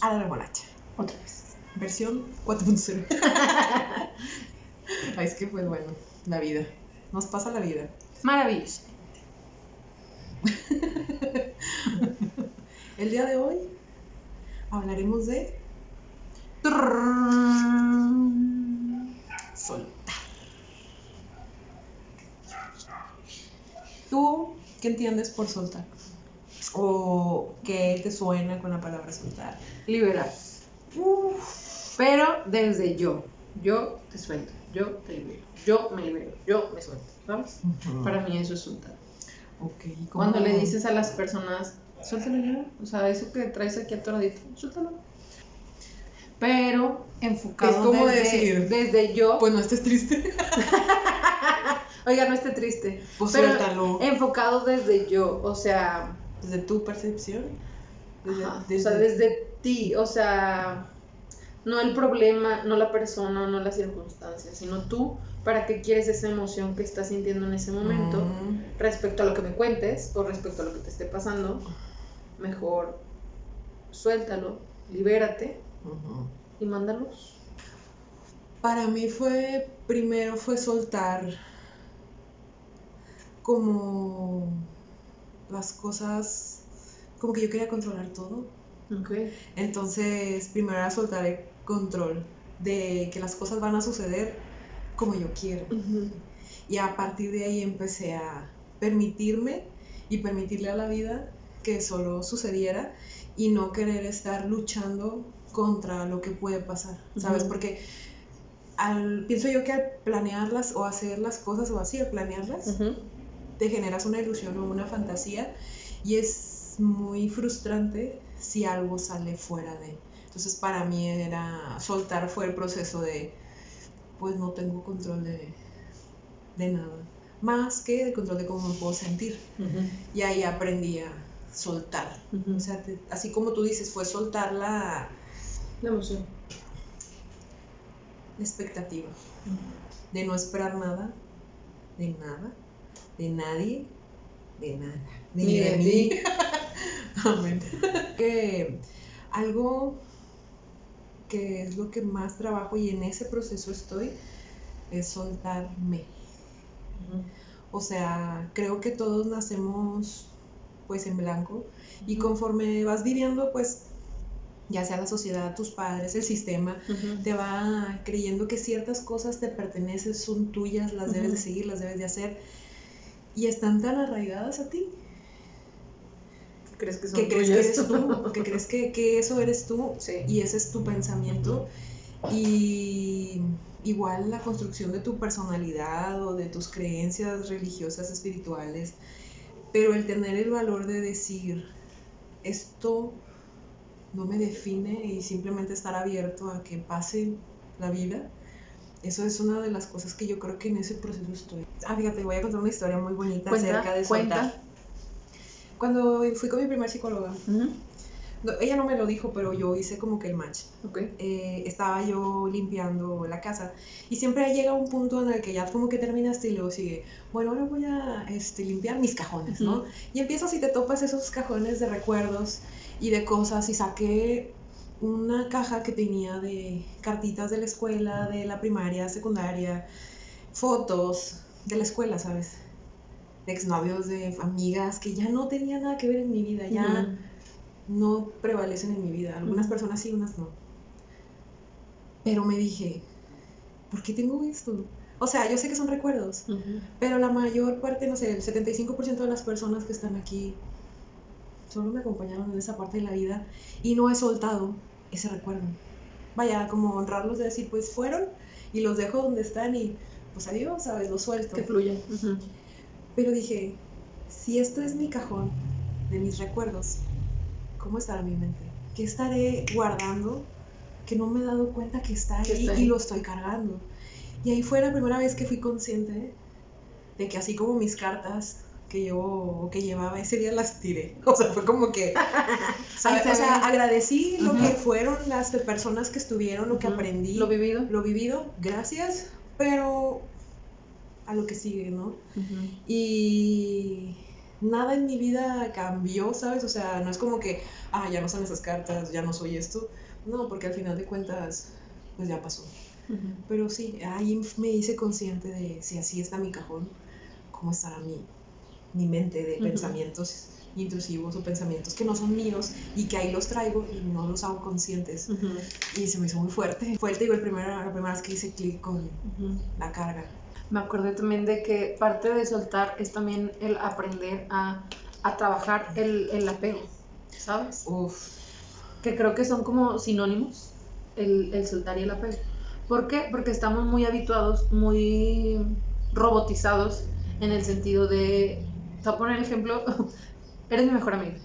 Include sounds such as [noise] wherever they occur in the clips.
a la remolacha. Otra vez. Versión 4.0. Ay, es que pues bueno, la vida. Nos pasa la vida. Maravilloso. El día de hoy hablaremos de soltar. ¿Tú qué entiendes por soltar? ¿O qué te suena con la palabra soltar? Liberar. Pero desde yo. Yo te suelto. Yo te libero. Yo me libero. Yo me suelto. ¿Sabes? Para mí eso es soltar. Ok, ¿y cómo- Cuando le dices a las personas, suéltalo ya. O sea, eso que traes aquí atoradito, suéltalo. Pero enfocado Es como desde, decir, desde yo. Pues no estés triste. [laughs] Oiga, no esté triste. Pues pero suéltalo. Enfocado desde yo. O sea, Desde tu percepción. Desde, Ajá, desde- O sea, desde ti, o sea, no el problema, no la persona, no las circunstancias, sino tú, ¿para qué quieres esa emoción que estás sintiendo en ese momento Mm. respecto a lo que me cuentes o respecto a lo que te esté pasando? Mejor suéltalo, libérate y mándalos. Para mí fue, primero fue soltar como las cosas, como que yo quería controlar todo. Ok. Entonces, primero era soltar el control de que las cosas van a suceder como yo quiero. Y a partir de ahí empecé a permitirme y permitirle a la vida que solo sucediera y no querer estar luchando contra lo que puede pasar, ¿sabes? Porque al, pienso yo que al planearlas o hacer las cosas o así, al planearlas, te generas una ilusión o una fantasía y es muy frustrante si algo sale fuera de. Entonces para mí era soltar fue el proceso de pues no tengo control de, de nada, más que de control de cómo me puedo sentir. Y ahí aprendí a soltar. O sea, te- así como tú dices, fue soltar la, La emoción. la expectativa de no esperar nada, de nada, de nadie, de nada, ni, Ni de, de mí. [laughs] Amén. [laughs] Que algo que es lo que más trabajo y en ese proceso estoy es soltarme. O sea, creo que todos nacemos pues en blanco y conforme vas viviendo pues ya sea la sociedad, tus padres, el sistema, te va creyendo que ciertas cosas te pertenecen, son tuyas, las debes de seguir, las debes de hacer y están tan arraigadas a ti ¿Crees que son que crees que eres tú, [laughs] que crees que, que eso eres tú Sí. y ese es tu pensamiento y igual la construcción de tu personalidad o de tus creencias religiosas, espirituales, pero el tener el valor de decir esto no me define y simplemente estar abierto a que pase la vida, eso es una de las cosas que yo creo que en ese proceso estoy. Ah, fíjate, voy a contar una historia muy bonita Cuenta, acerca de cuenta. Cuando fui con mi primer psicóloga, Ujú. no, ella no me lo dijo, pero yo hice como que el match. Ok. Eh, estaba yo limpiando la casa y siempre llega un punto en el que ya como que terminaste y luego sigue, bueno, ahora voy a este, limpiar mis cajones, ¿no? Ujú. Y empiezas y te topas esos cajones de recuerdos y de cosas y saqué una caja que tenía de cartitas de la escuela, de la primaria, secundaria, fotos de la escuela, ¿sabes? De exnovios, de amigas que ya no tenían nada que ver en mi vida, ya no prevalecen en mi vida. Algunas personas sí, unas no. Pero me dije, ¿por qué tengo esto? O sea, yo sé que son recuerdos, pero la mayor parte, no sé, el 75% de las personas que están aquí solo me acompañaron en esa parte de la vida y no he soltado ese recuerdo. Vaya, como honrarlos de decir, pues fueron y los dejo donde están y pues adiós, ¿sabes? Los suelto. Que fluya. Ujú. Pero dije, si esto es mi cajón de mis recuerdos, ¿cómo estará mi mente? ¿Qué estaré guardando que no me he dado cuenta que está ahí y lo estoy cargando? Y ahí fue la primera vez que fui consciente de que así como mis cartas que yo que llevaba ese día las tiré. [laughs] O sea, fue como que [laughs] se o sea, agradecí lo que fueron las personas que estuvieron, lo que aprendí, Lo vivido. lo vivido, gracias, pero a lo que sigue, ¿no? Ujú. Y nada en mi vida cambió, ¿sabes? O sea, no es como que, ah, ya no son esas cartas, ya no soy esto. No, porque al final de cuentas, pues ya pasó. Pero sí, ahí me hice consciente de si así está mi cajón, cómo estará mi, mi mente de pensamientos intrusivos o pensamientos que no son míos y que ahí los traigo y no los hago conscientes. Y se me hizo muy fuerte. Fue, digo, el primero, la primera vez que hice clic con la carga. Me acordé también de que parte de soltar es también el aprender a, a trabajar el, el, apego, ¿sabes? Uf. Que creo que son como sinónimos, el, el soltar y el apego. ¿Por qué? Porque estamos muy habituados, muy robotizados en el sentido de, te voy a poner el ejemplo, [laughs] eres mi mejor amiga.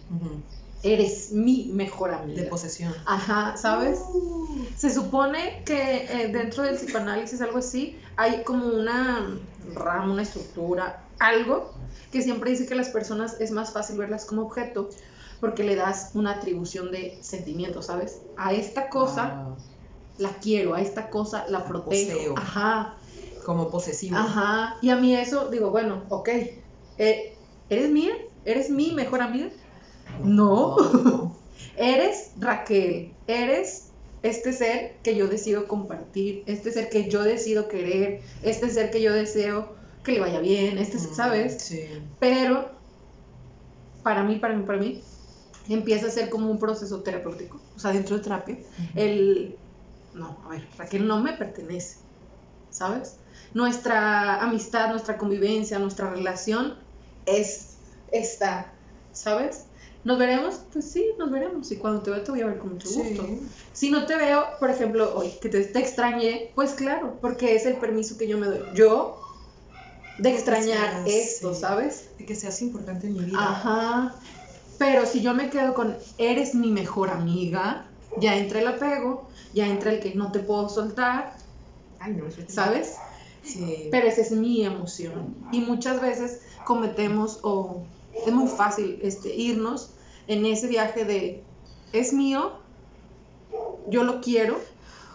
Eres mi mejor amiga. De posesión. Ajá, ¿sabes? Uh. Se supone que eh, dentro del psicoanálisis, algo así, hay como una rama, una estructura, algo que siempre dice que las personas es más fácil verlas como objeto porque le das una atribución de sentimiento, ¿sabes? A esta cosa ah. la quiero, a esta cosa la protejo. Ajá. Como posesivo. Ajá. Y a mí eso, digo, bueno, ok, eh, ¿eres mía? ¿Eres mi mejor amiga? No. [laughs] eres Raquel. Eres este ser que yo decido compartir, este ser que yo decido querer, este ser que yo deseo que le vaya bien, este, mm, ¿sabes? Sí. Pero para mí, para mí, para mí, empieza a ser como un proceso terapéutico, o sea, dentro de terapia, el, no, a ver, Raquel no me pertenece, ¿sabes? Nuestra amistad, nuestra convivencia, nuestra relación es está, ¿sabes? ¿Nos veremos? Pues sí, nos veremos. Y cuando te veo te voy a ver con mucho gusto. Si no te veo, por ejemplo, hoy que te, te extrañé, pues claro, porque es el permiso que yo me doy. Yo de extrañar esto, ¿sabes? De que seas importante en mi vida. Ajá. Pero si yo me quedo con eres mi mejor amiga, ya entra el apego, ya entra el que no te puedo soltar. Ay, no, ¿Sabes? Sí. Pero esa es mi emoción. Y muchas veces cometemos o es muy fácil este, irnos en ese viaje de es mío, yo lo quiero.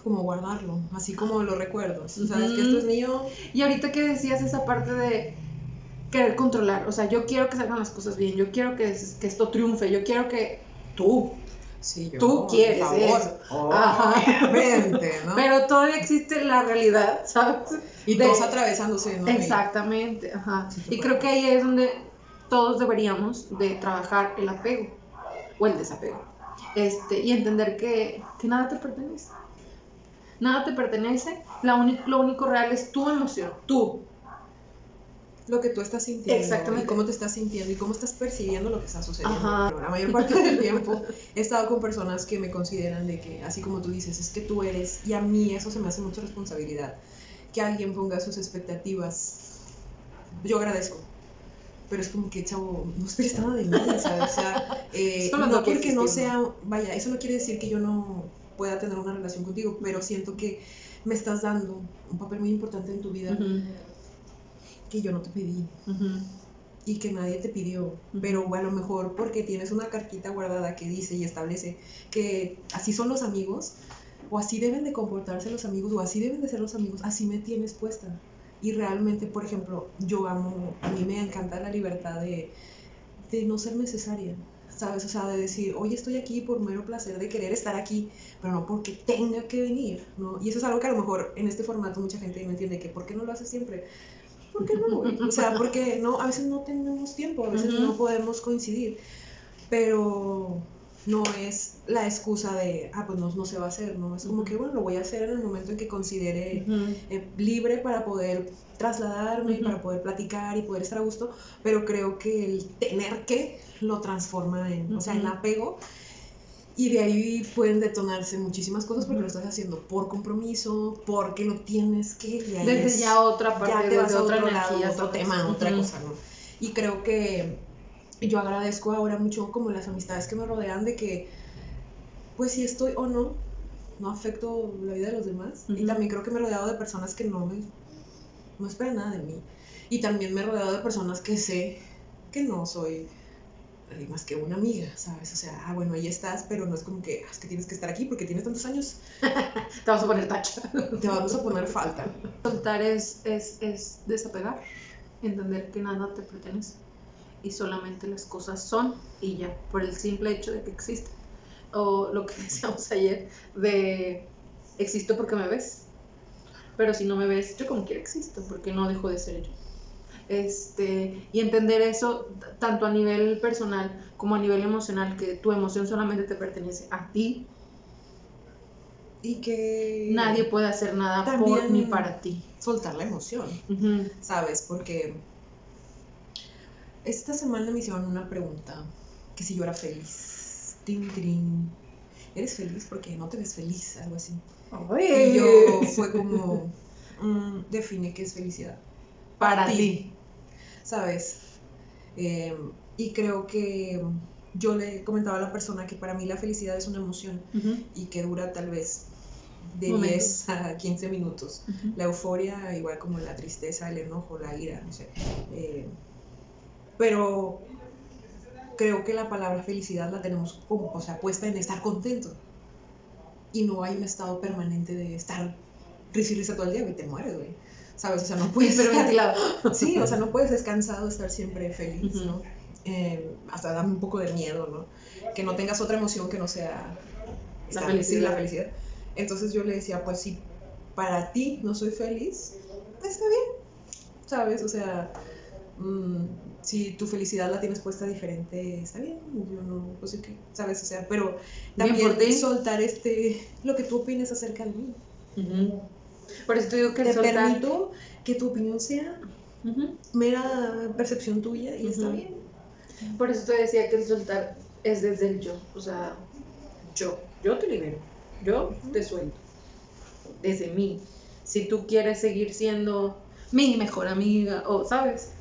Como guardarlo, así como lo recuerdos. Sabes que esto es mío. Y ahorita que decías esa parte de querer controlar, o sea, yo quiero que salgan las cosas bien, yo quiero que, que esto triunfe, yo quiero que tú, Sí, yo, tú quieres eso. Obviamente, ¿no? Pero todavía existe la realidad, ¿sabes? Y todos atravesándose, ¿no? Exactamente, ajá. y creo que ahí es donde todos deberíamos de trabajar el apego o el desapego. Este, y entender que, que nada te pertenece. Nada te pertenece, la lo único real es tu emoción, tú, lo que tú estás sintiendo. Exactamente. Y cómo te estás sintiendo y cómo estás percibiendo lo que está sucediendo. La mayor parte del tiempo he estado con personas que me consideran de que, así como tú dices, es que tú eres, y a mí eso se me hace mucha responsabilidad, que alguien ponga sus expectativas. Yo agradezco, pero es como que, chavo, no esperes nada de mí, ¿sabes? O sea, [laughs] eh, no porque no sea, vaya, eso no quiere decir que yo no pueda tener una relación contigo, pero siento que me estás dando un papel muy importante en tu vida que yo no te pedí. Y que nadie te pidió, pero a lo mejor porque tienes una cartita guardada que dice y establece que así son los amigos, o así deben de comportarse los amigos, o así deben de ser los amigos, así me tienes puesta. Y realmente, por ejemplo, yo amo, a mí me encanta la libertad de, de no ser necesaria, ¿sabes? O sea, de decir, hoy estoy aquí por mero placer de querer estar aquí, pero no porque tenga que venir, ¿no? Y eso es algo que a lo mejor en este formato mucha gente no entiende, que ¿por qué no lo haces siempre? ¿Por qué no? O sea, porque no, a veces no tenemos tiempo, a veces no podemos coincidir, pero no es la excusa de, ah, pues no, no se va a hacer, ¿no? Es como que, bueno, lo voy a hacer en el momento en que considere eh, libre para poder trasladarme, para poder platicar y poder estar a gusto, pero creo que el tener que lo transforma en, o sea, en apego. Y de ahí pueden detonarse muchísimas cosas porque lo estás haciendo por compromiso, porque lo tienes que. Desde ya otra parte, ya te vas a otra otro energía, lado, otro tema, otra cosa, ¿no? Y creo que yo agradezco ahora mucho como las amistades que me rodean de que, pues si estoy o no, no afecto la vida de los demás. Y también creo que me he rodeado de personas que no me, no esperan nada de mí. Y también me he rodeado de personas que sé que no soy más que una amiga, ¿sabes? O sea, ah, bueno, ahí estás, pero no es como que, ah, es que tienes que estar aquí porque tienes tantos años. [laughs] Te vamos a poner tacha. Te vamos a poner falta. Soltar es, es, es desapegar, entender que nada te pertenece y solamente las cosas son y ya, por el simple hecho de que existen. O lo que [laughs] decíamos ayer de existo porque me ves, pero si no me ves, yo como quiera existo, porque no dejo de ser yo. Este, y entender eso tanto a nivel personal como a nivel emocional, que tu emoción solamente te pertenece a ti. Y que nadie puede hacer nada por ni para ti. Soltar la emoción, ¿sabes? Porque esta semana me hicieron una pregunta, que si yo era feliz. Tin, ¿Eres feliz? Porque no te ves feliz, algo así. Y yo fue como, mm, define qué es felicidad. Para, ti. ¿Sabes? Em, y creo que yo le comentaba a la persona que para mí la felicidad es una emoción y que dura tal vez de 10 a 15 minutos. La euforia, igual como la tristeza, el enojo, la ira, no sé. Eh, pero creo que la palabra felicidad la tenemos como, o sea, puesta en estar contento. Y no hay un estado permanente de estar risa todo el día y te mueres, güey. ¿Sabes? O sea, no [laughs] puedes. Estar, [laughs] sí, o sea, no puedes descansado estar siempre feliz, ¿no? Eh, hasta da un poco de miedo, ¿no? Que no tengas otra emoción que no sea la felicidad. la felicidad. Entonces yo le decía, pues si para ti no soy feliz, pues está bien, ¿sabes? O sea, mmm, si tu felicidad la tienes puesta diferente, está bien, yo no, no sé qué, ¿sabes? O sea, pero también soltar este, lo que tú opines acerca de mí. Por eso te digo que te permito que tu opinión sea mera percepción tuya y está bien. Por eso te decía que el soltar es desde el yo, o sea, yo, yo te libero, yo te suelto, desde mí. Si tú quieres seguir siendo mi mejor amiga, o, ¿sabes?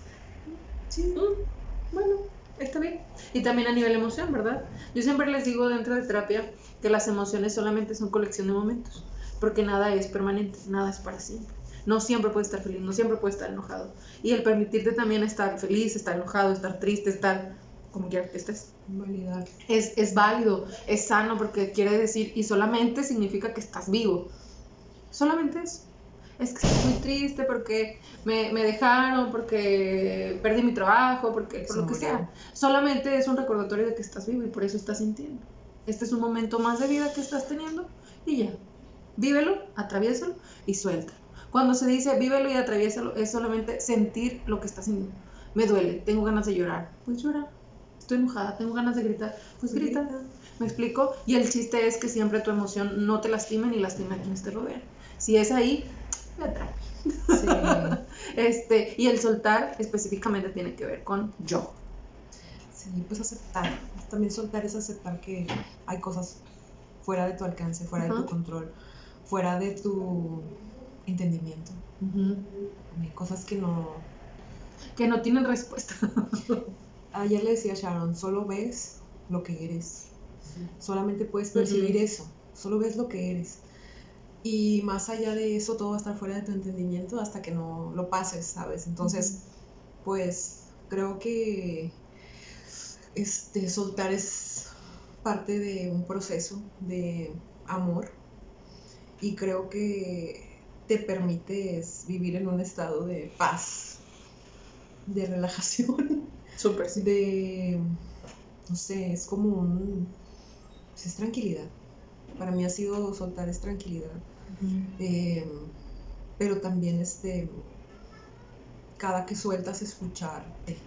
Sí. Mm, bueno, está bien. Y también a nivel emoción, ¿verdad? Yo siempre les digo dentro de terapia que las emociones solamente son colección de momentos, porque nada es permanente, nada es para siempre. No siempre puedes estar feliz, no siempre puedes estar enojado. Y el permitirte también estar feliz, estar enojado, estar triste, estar como quiera que estés. Validar. Es, es válido, es sano, porque quiere decir, y solamente significa que estás vivo. Solamente eso es que estoy muy triste porque me, me dejaron, porque perdí mi trabajo, porque por lo que sea. Solamente es un recordatorio de que estás vivo y por eso estás sintiendo. Este es un momento más de vida que estás teniendo y ya. Vívelo, atraviésalo y suéltalo. Cuando se dice vívelo y atraviésalo, es solamente sentir lo que estás sintiendo. Me duele, tengo ganas de llorar. Pues llora. Estoy enojada, tengo ganas de gritar. Pues grita. ¿Me explico? Y el chiste es que siempre tu emoción no te lastime ni lastime a quienes te rodean. Si es ahí, [laughs] este, y el soltar específicamente tiene que ver con yo. Sí, pues aceptar. También soltar es aceptar que hay cosas fuera de tu alcance, fuera de tu control, fuera de tu entendimiento. Hay cosas que no... Que no tienen respuesta. [laughs] Ayer le decía a Sharon, solo ves lo que eres. Solamente puedes percibir eso. Solo ves lo que eres. Y más allá de eso, todo va a estar fuera de tu entendimiento hasta que no lo pases, ¿sabes? Entonces, pues creo que este, soltar es parte de un proceso de amor y creo que te permite vivir en un estado de paz, de relajación, Súper. De, no sé, es como un, pues, es tranquilidad. Para mí ha sido soltar es tranquilidad. Eh, pero también este, cada que sueltas escucharte.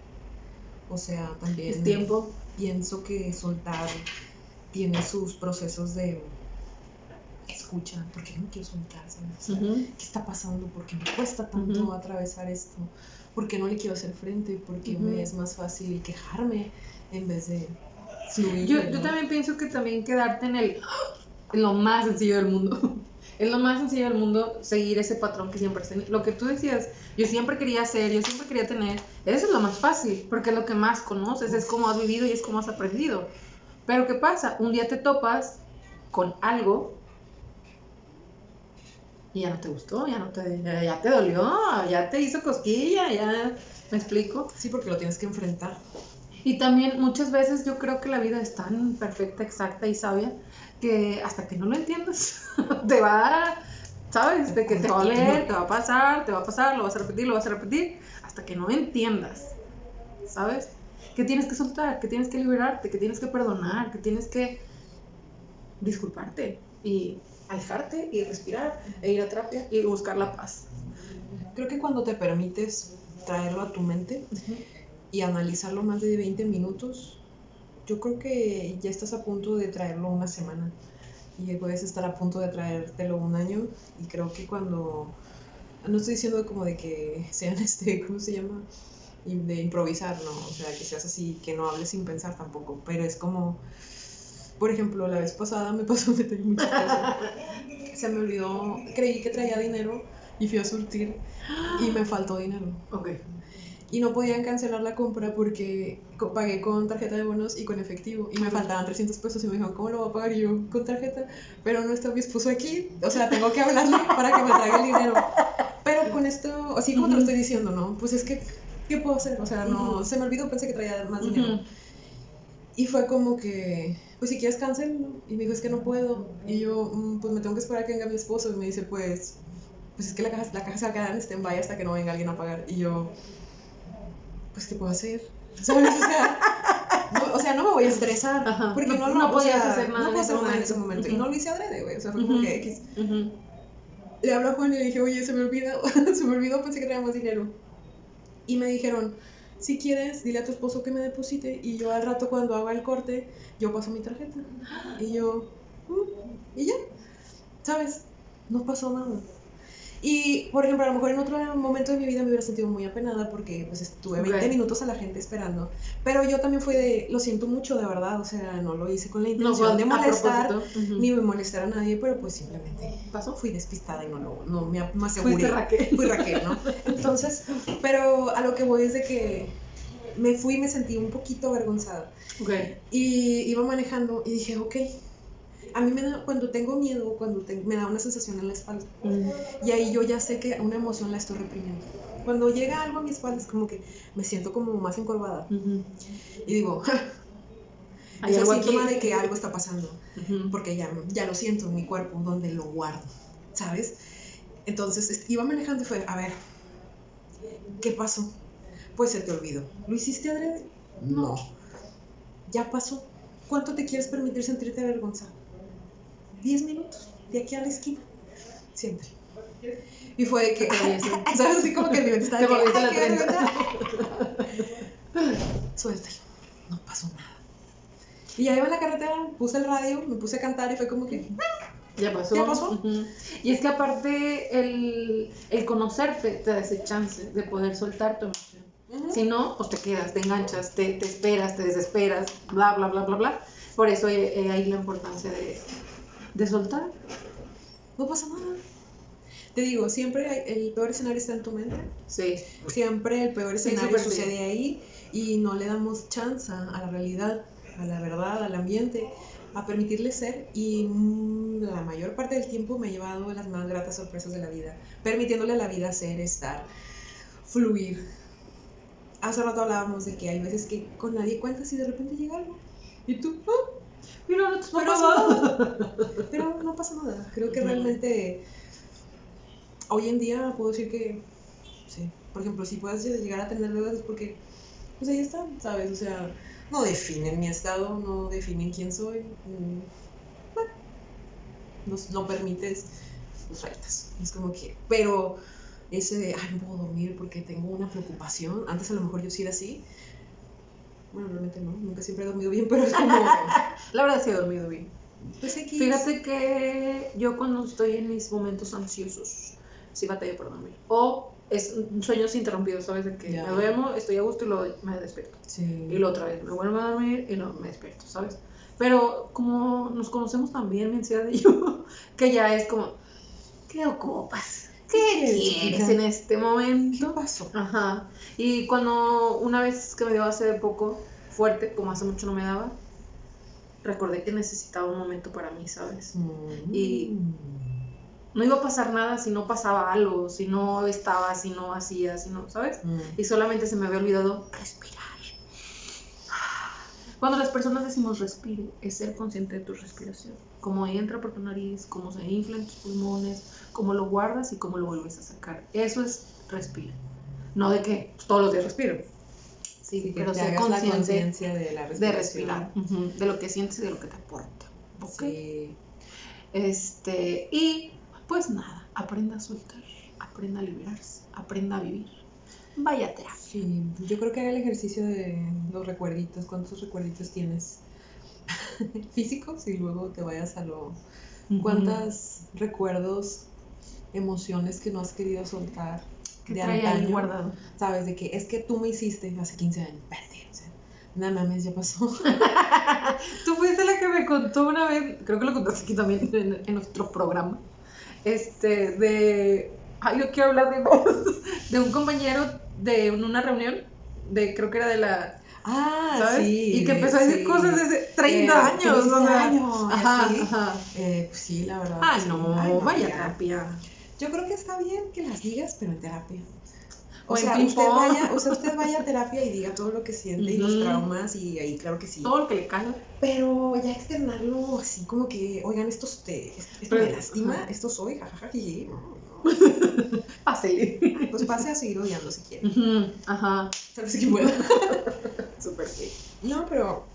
O sea, también tiempo. pienso que soltar tiene sus procesos de escucha, porque no quiero soltar? ¿Qué está pasando? ¿Por qué me cuesta tanto atravesar esto? ¿Por qué no le quiero hacer frente? Porque me es más fácil quejarme en vez de fluir. Yo, yo también pienso que también quedarte en el lo más sencillo del mundo. [laughs] es lo más sencillo del mundo seguir ese patrón que siempre has Lo que tú decías, yo siempre quería hacer, yo siempre quería tener, eso es lo más fácil, porque es lo que más conoces, es cómo has vivido y es cómo has aprendido. Pero ¿qué pasa? Un día te topas con algo y ya no te gustó, ya no te, ya te dolió, ya te hizo cosquilla, ya, ¿me explico? Sí, porque lo tienes que enfrentar. Y también muchas veces yo creo que la vida es tan perfecta, exacta y sabia que hasta que no lo entiendas, [laughs] te va, ¿sabes? De que te va a leer, te va a pasar, te va a pasar, lo vas a repetir, lo vas a repetir, hasta que no entiendas, ¿sabes? que tienes que soltar, que tienes que liberarte, que tienes que perdonar, que tienes que disculparte y alejarte y respirar e ir a terapia y buscar la paz. Creo que cuando te permites traerlo a tu mente y analizarlo más de 20 minutos, yo creo que ya estás a punto de traerlo una semana y puedes estar a punto de traértelo un año y creo que cuando no estoy diciendo como de que sean [laughs] este, ¿cómo se llama? De improvisar, no, o sea, que seas así, que no hables sin pensar tampoco, pero es como, por ejemplo, la vez pasada me [laughs] pasó, me tengo mucha se me olvidó, creí que traía dinero y fui a surtir y me faltó dinero. Ok. Y no podían cancelar la compra porque pagué con tarjeta de bonos y con efectivo. Y me faltaban 300 pesos y me dijo, ¿cómo lo voy a pagar Y yo? Con tarjeta. Pero no está mi esposo aquí. O sea, tengo que hablarle [laughs] para que me traiga el dinero. Pero con esto, así como te lo estoy diciendo, ¿no? Pues es que, ¿qué puedo hacer? O sea, no, se me olvidó, pensé que traía más dinero. Ujú. Y fue como que, pues si quieres cancel, Y me dijo, es que no puedo. Y yo, "Mm, pues me tengo que esperar a que venga mi esposo. Y me dice, pues, pues es que la caja, la caja se va a quedar en stand-by hasta que no venga alguien a pagar. Y yo, pues, ¿qué puedo hacer? ¿Sabes? O sea, no, o sea, no me voy a estresar. Ajá. Porque No- no, no o podías sea, hacer nada No ese hacer nada en ese momento. Y no lo hice adrede, güey. O sea, fue como Ujú. que X. Le hablo a Juan y le dije, oye, se me olvidó, [laughs] se me olvidó, pensé que traía más dinero. Y me dijeron, si quieres, dile a tu esposo que me deposite y yo al rato cuando haga el corte, yo paso mi tarjeta. Y yo, "Mm", y ya, ¿sabes? No pasó nada. Y, por ejemplo, a lo mejor en otro momento de mi vida me hubiera sentido muy apenada porque pues estuve 20 Ok. minutos a la gente esperando. Pero yo también fui de, lo siento mucho, de verdad, o sea, no lo hice con la No intención fue de molestar, propósito. Ujú. ni me molestar a nadie, pero pues simplemente ¿Pasó? fui despistada y no, lo, no me, me aseguré. Fuiste Raquel. Fui Raquel, ¿no? Entonces, pero a lo que voy es de que me fui y me sentí un poquito avergonzada. Ok. Y iba manejando y dije, ok, a mí me da, cuando tengo miedo, cuando te- me da una sensación en la espalda. Ujú. Y ahí yo ya sé que una emoción la estoy reprimiendo. Cuando llega algo a mi espalda es como que me siento como más encorvada. Ujú. Y digo, Hay es algo un aquí. síntoma de que algo está pasando. Ujú. Porque ya, ya lo siento en mi cuerpo, donde lo guardo, ¿sabes? Entonces es- iba manejando y fue, a ver, ¿qué pasó? Pues se te olvidó. ¿Lo hiciste adrede? No. Ya pasó. ¿Cuánto te quieres permitir sentirte avergonzado? Diez minutos, de aquí a la esquina. Siempre. Y fue de que. ¿sabes? Así como que mi mente estaba Te de que, volviste "Ay, la qué 30. vergüenza". Suéltalo. No pasó nada. Y ya iba en la carretera, puse el radio, me puse a cantar y fue como que, Ya pasó. Ya pasó. Ujú. Y es que aparte el, el conocerte te da ese chance de poder soltar tu emoción. "Ujú". Si no, pues te quedas, te enganchas, te, te esperas, te desesperas, bla, bla, bla, bla, bla. Por eso eh, eh, hay la importancia de, de soltar. no pasa nada. Te digo, siempre el peor escenario está en tu mente. Sí. Siempre el peor escenario sí. sucede ahí y no le damos chance a la realidad, a la verdad, al ambiente, a permitirle ser. Y mm, la mayor parte del tiempo me ha llevado las más gratas sorpresas de la vida, permitiéndole a la vida ser, estar, fluir. Hace rato hablábamos de que hay veces que con nadie cuentas y de repente llega algo. Y tú, "Ah, Mira, no te no pasa nada. [laughs] Pero no pasa nada. Creo que realmente hoy en día puedo decir que, sí, por ejemplo, si puedes llegar a tener deudas es porque, pues ahí están, ¿sabes? O sea, no definen mi estado, no definen quién soy. bueno, no, no permites, pues sueltas. Es como que, pero ese de, ay, no puedo dormir porque tengo una preocupación, antes a lo mejor yo sí era así. Bueno, realmente no, nunca siempre he dormido bien, pero es como, [laughs] La verdad sí he dormido bien. pues X. Fíjate que yo cuando estoy en mis momentos ansiosos, sí batallo por dormir. O es sueños interrumpidos, ¿sabes? De que me duermo, estoy a gusto y luego me despierto. Sí. Y luego otra vez me vuelvo a dormir y luego me despierto, ¿sabes? Pero como nos conocemos tan bien, mi ansiedad y yo, [laughs] que ya es como, ¿qué ocupas? ¿Qué quieres, en este ¿Qué momento? pasó? Ajá. Y cuando una vez que me dio hace poco, fuerte, como hace mucho no me daba, recordé que necesitaba un momento para mí, ¿sabes? Y- No iba a pasar nada si no pasaba algo, si no estaba, si no hacía, si no, ¿sabes? Y solamente se me había olvidado respirar. Cuando las personas decimos respire, es ser consciente de tu respiración. Cómo entra por tu nariz, cómo se inflan tus pulmones, cómo lo guardas y cómo lo vuelves a sacar. Eso es respira. No de que pues, todos los días respiro. Sí, pero ser la consciente de la de respirar, de lo que sientes y de lo que te aporta. Sí. Este, y pues nada, aprenda a soltar, aprenda a liberarse, aprenda a vivir. Vaya terapia. Sí, yo creo que haga el ejercicio de los recuerditos, cuántos recuerditos tienes [laughs] físicos y luego te vayas a lo... ¿Cuántos recuerdos, emociones que no has querido soltar que de antaño? guardado. Sabes, de que es que tú me hiciste hace 15 años, espérate, o sea, nada mames, ya pasó. [laughs] Tú fuiste la que me contó una vez, creo que lo contaste aquí también en, en nuestro programa, este, de, ay, yo quiero hablar de vos, de un compañero de una reunión, de, creo que era de la, Ah, ¿sabes? sí. y que empezó a decir cosas desde 30 Eh, años, o 30 sea, años, ajá. Eh, pues sí, la verdad. Sí. no, Ay, vaya ya. terapia. Yo creo que está bien que las digas, pero en terapia. O, O sea, usted vaya, o sea, [laughs] usted vaya a terapia y diga todo lo que siente y los traumas y ahí claro que sí. Todo lo que le caiga. Pero ya externarlo así como que, oigan, esto, te, esto, esto Pero- me lastima, ajá. esto soy, jajaja. [laughs] Pásele. Pues pase a seguir odiando si quiere. Ujú, Ajá. Sabes que pueda. [laughs] Súper sí. No, pero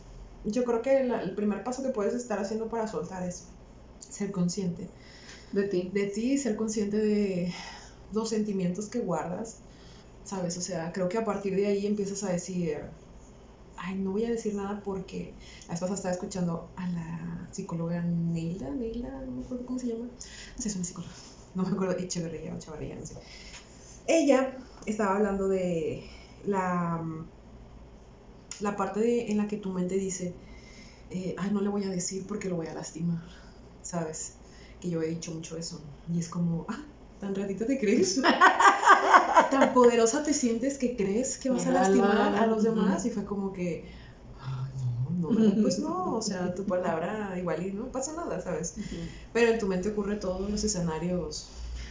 yo creo que la- el primer paso que puedes estar haciendo para soltar es ser consciente De ti. de ti ser consciente de los sentimientos que guardas, ¿sabes? O sea, creo que a partir de ahí empiezas a decir, ay, no voy a decir nada porque la vez pasada estaba escuchando a la psicóloga Neila, Neila, no me acuerdo cómo se llama, no sé, es una psicóloga, no me acuerdo, Echeverría o Chavarría, no sé. Ella estaba hablando de la, la parte de- en la que tu mente dice, eh, ay, no le voy a decir porque lo voy a lastimar, ¿sabes? Que yo he dicho mucho eso. Y es como, ah, tan ratito te crees. [laughs] tan poderosa te sientes que crees que vas a lastimar la- a los demás. Y fue como que, [laughs] pues no, o sea, tu palabra igual y no pasa nada, ¿sabes? Pero en tu mente ocurre todos los escenarios.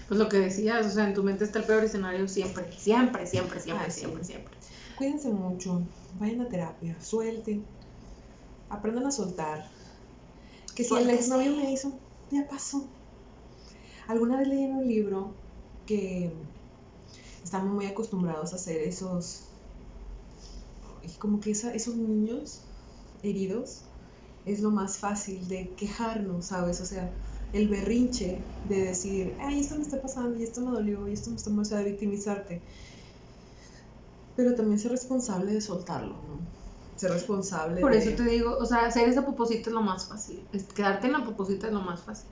Pues lo que decías, o sea, en tu mente está el peor escenario siempre, siempre, siempre, siempre, sí. siempre, siempre. Cuídense mucho, vayan a terapia, suelten, aprendan a soltar. Que si el Suéltese. exnovio me hizo, ya pasó. Alguna vez leí en un libro que estamos muy acostumbrados a hacer esos, como que esa- esos niños heridos es lo más fácil de quejarnos, ¿sabes? O sea, el berrinche de decir, ay, esto me está pasando y esto me dolió y esto me está, o sea, de victimizarte. Pero también ser responsable de soltarlo, ¿no? Ser responsable Por de... eso te digo, o sea, hacer esa poposita es lo más fácil. Es- Quedarte en la poposita es lo más fácil.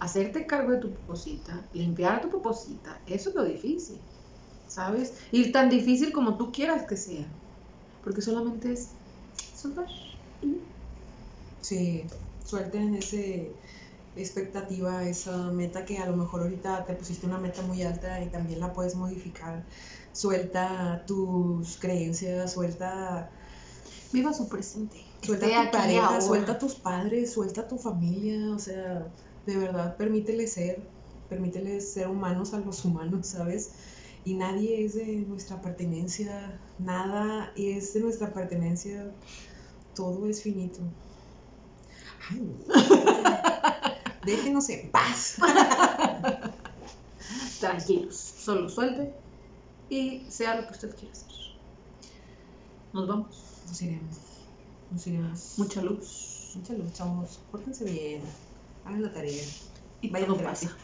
Hacerte cargo de tu poposita, limpiar tu poposita, eso es lo difícil, ¿sabes? Y tan difícil como tú quieras que sea. Porque solamente es soltar. Sí, suelten ese expectativa, esa meta que a lo mejor ahorita te pusiste una meta muy alta y también la puedes modificar. Suelta tus creencias, suelta, Viva su presente. suelta tu pareja, ahora. suelta a tus padres, suelta a tu familia, o sea, de verdad, permítele ser, permíteles ser humanos a los humanos, ¿sabes? Y nadie es de nuestra pertenencia, nada es de nuestra pertenencia, todo es finito. Ay, [laughs] déjenos en paz. [laughs] Tranquilos, solo suelte y sea lo que usted quiera hacer. Nos vamos. Nos iremos, nos iremos. Mucha luz. Mucha luz, chavos. Pórtense bien, hagan la tarea. Y Vayan todo pasa.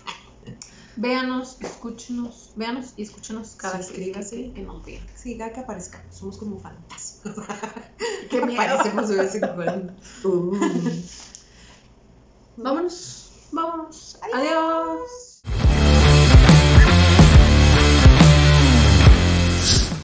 [laughs] Véanos, escúchenos, véanos y escúchenos cada que, que, Suscríbase. que- que nos vean. Sí, cada que aparezcamos, somos como fantasmas. [laughs] Qué miedo. Aparecemos de vez en cuando. Uh. Vámonos, vámonos. Adiós. Adiós.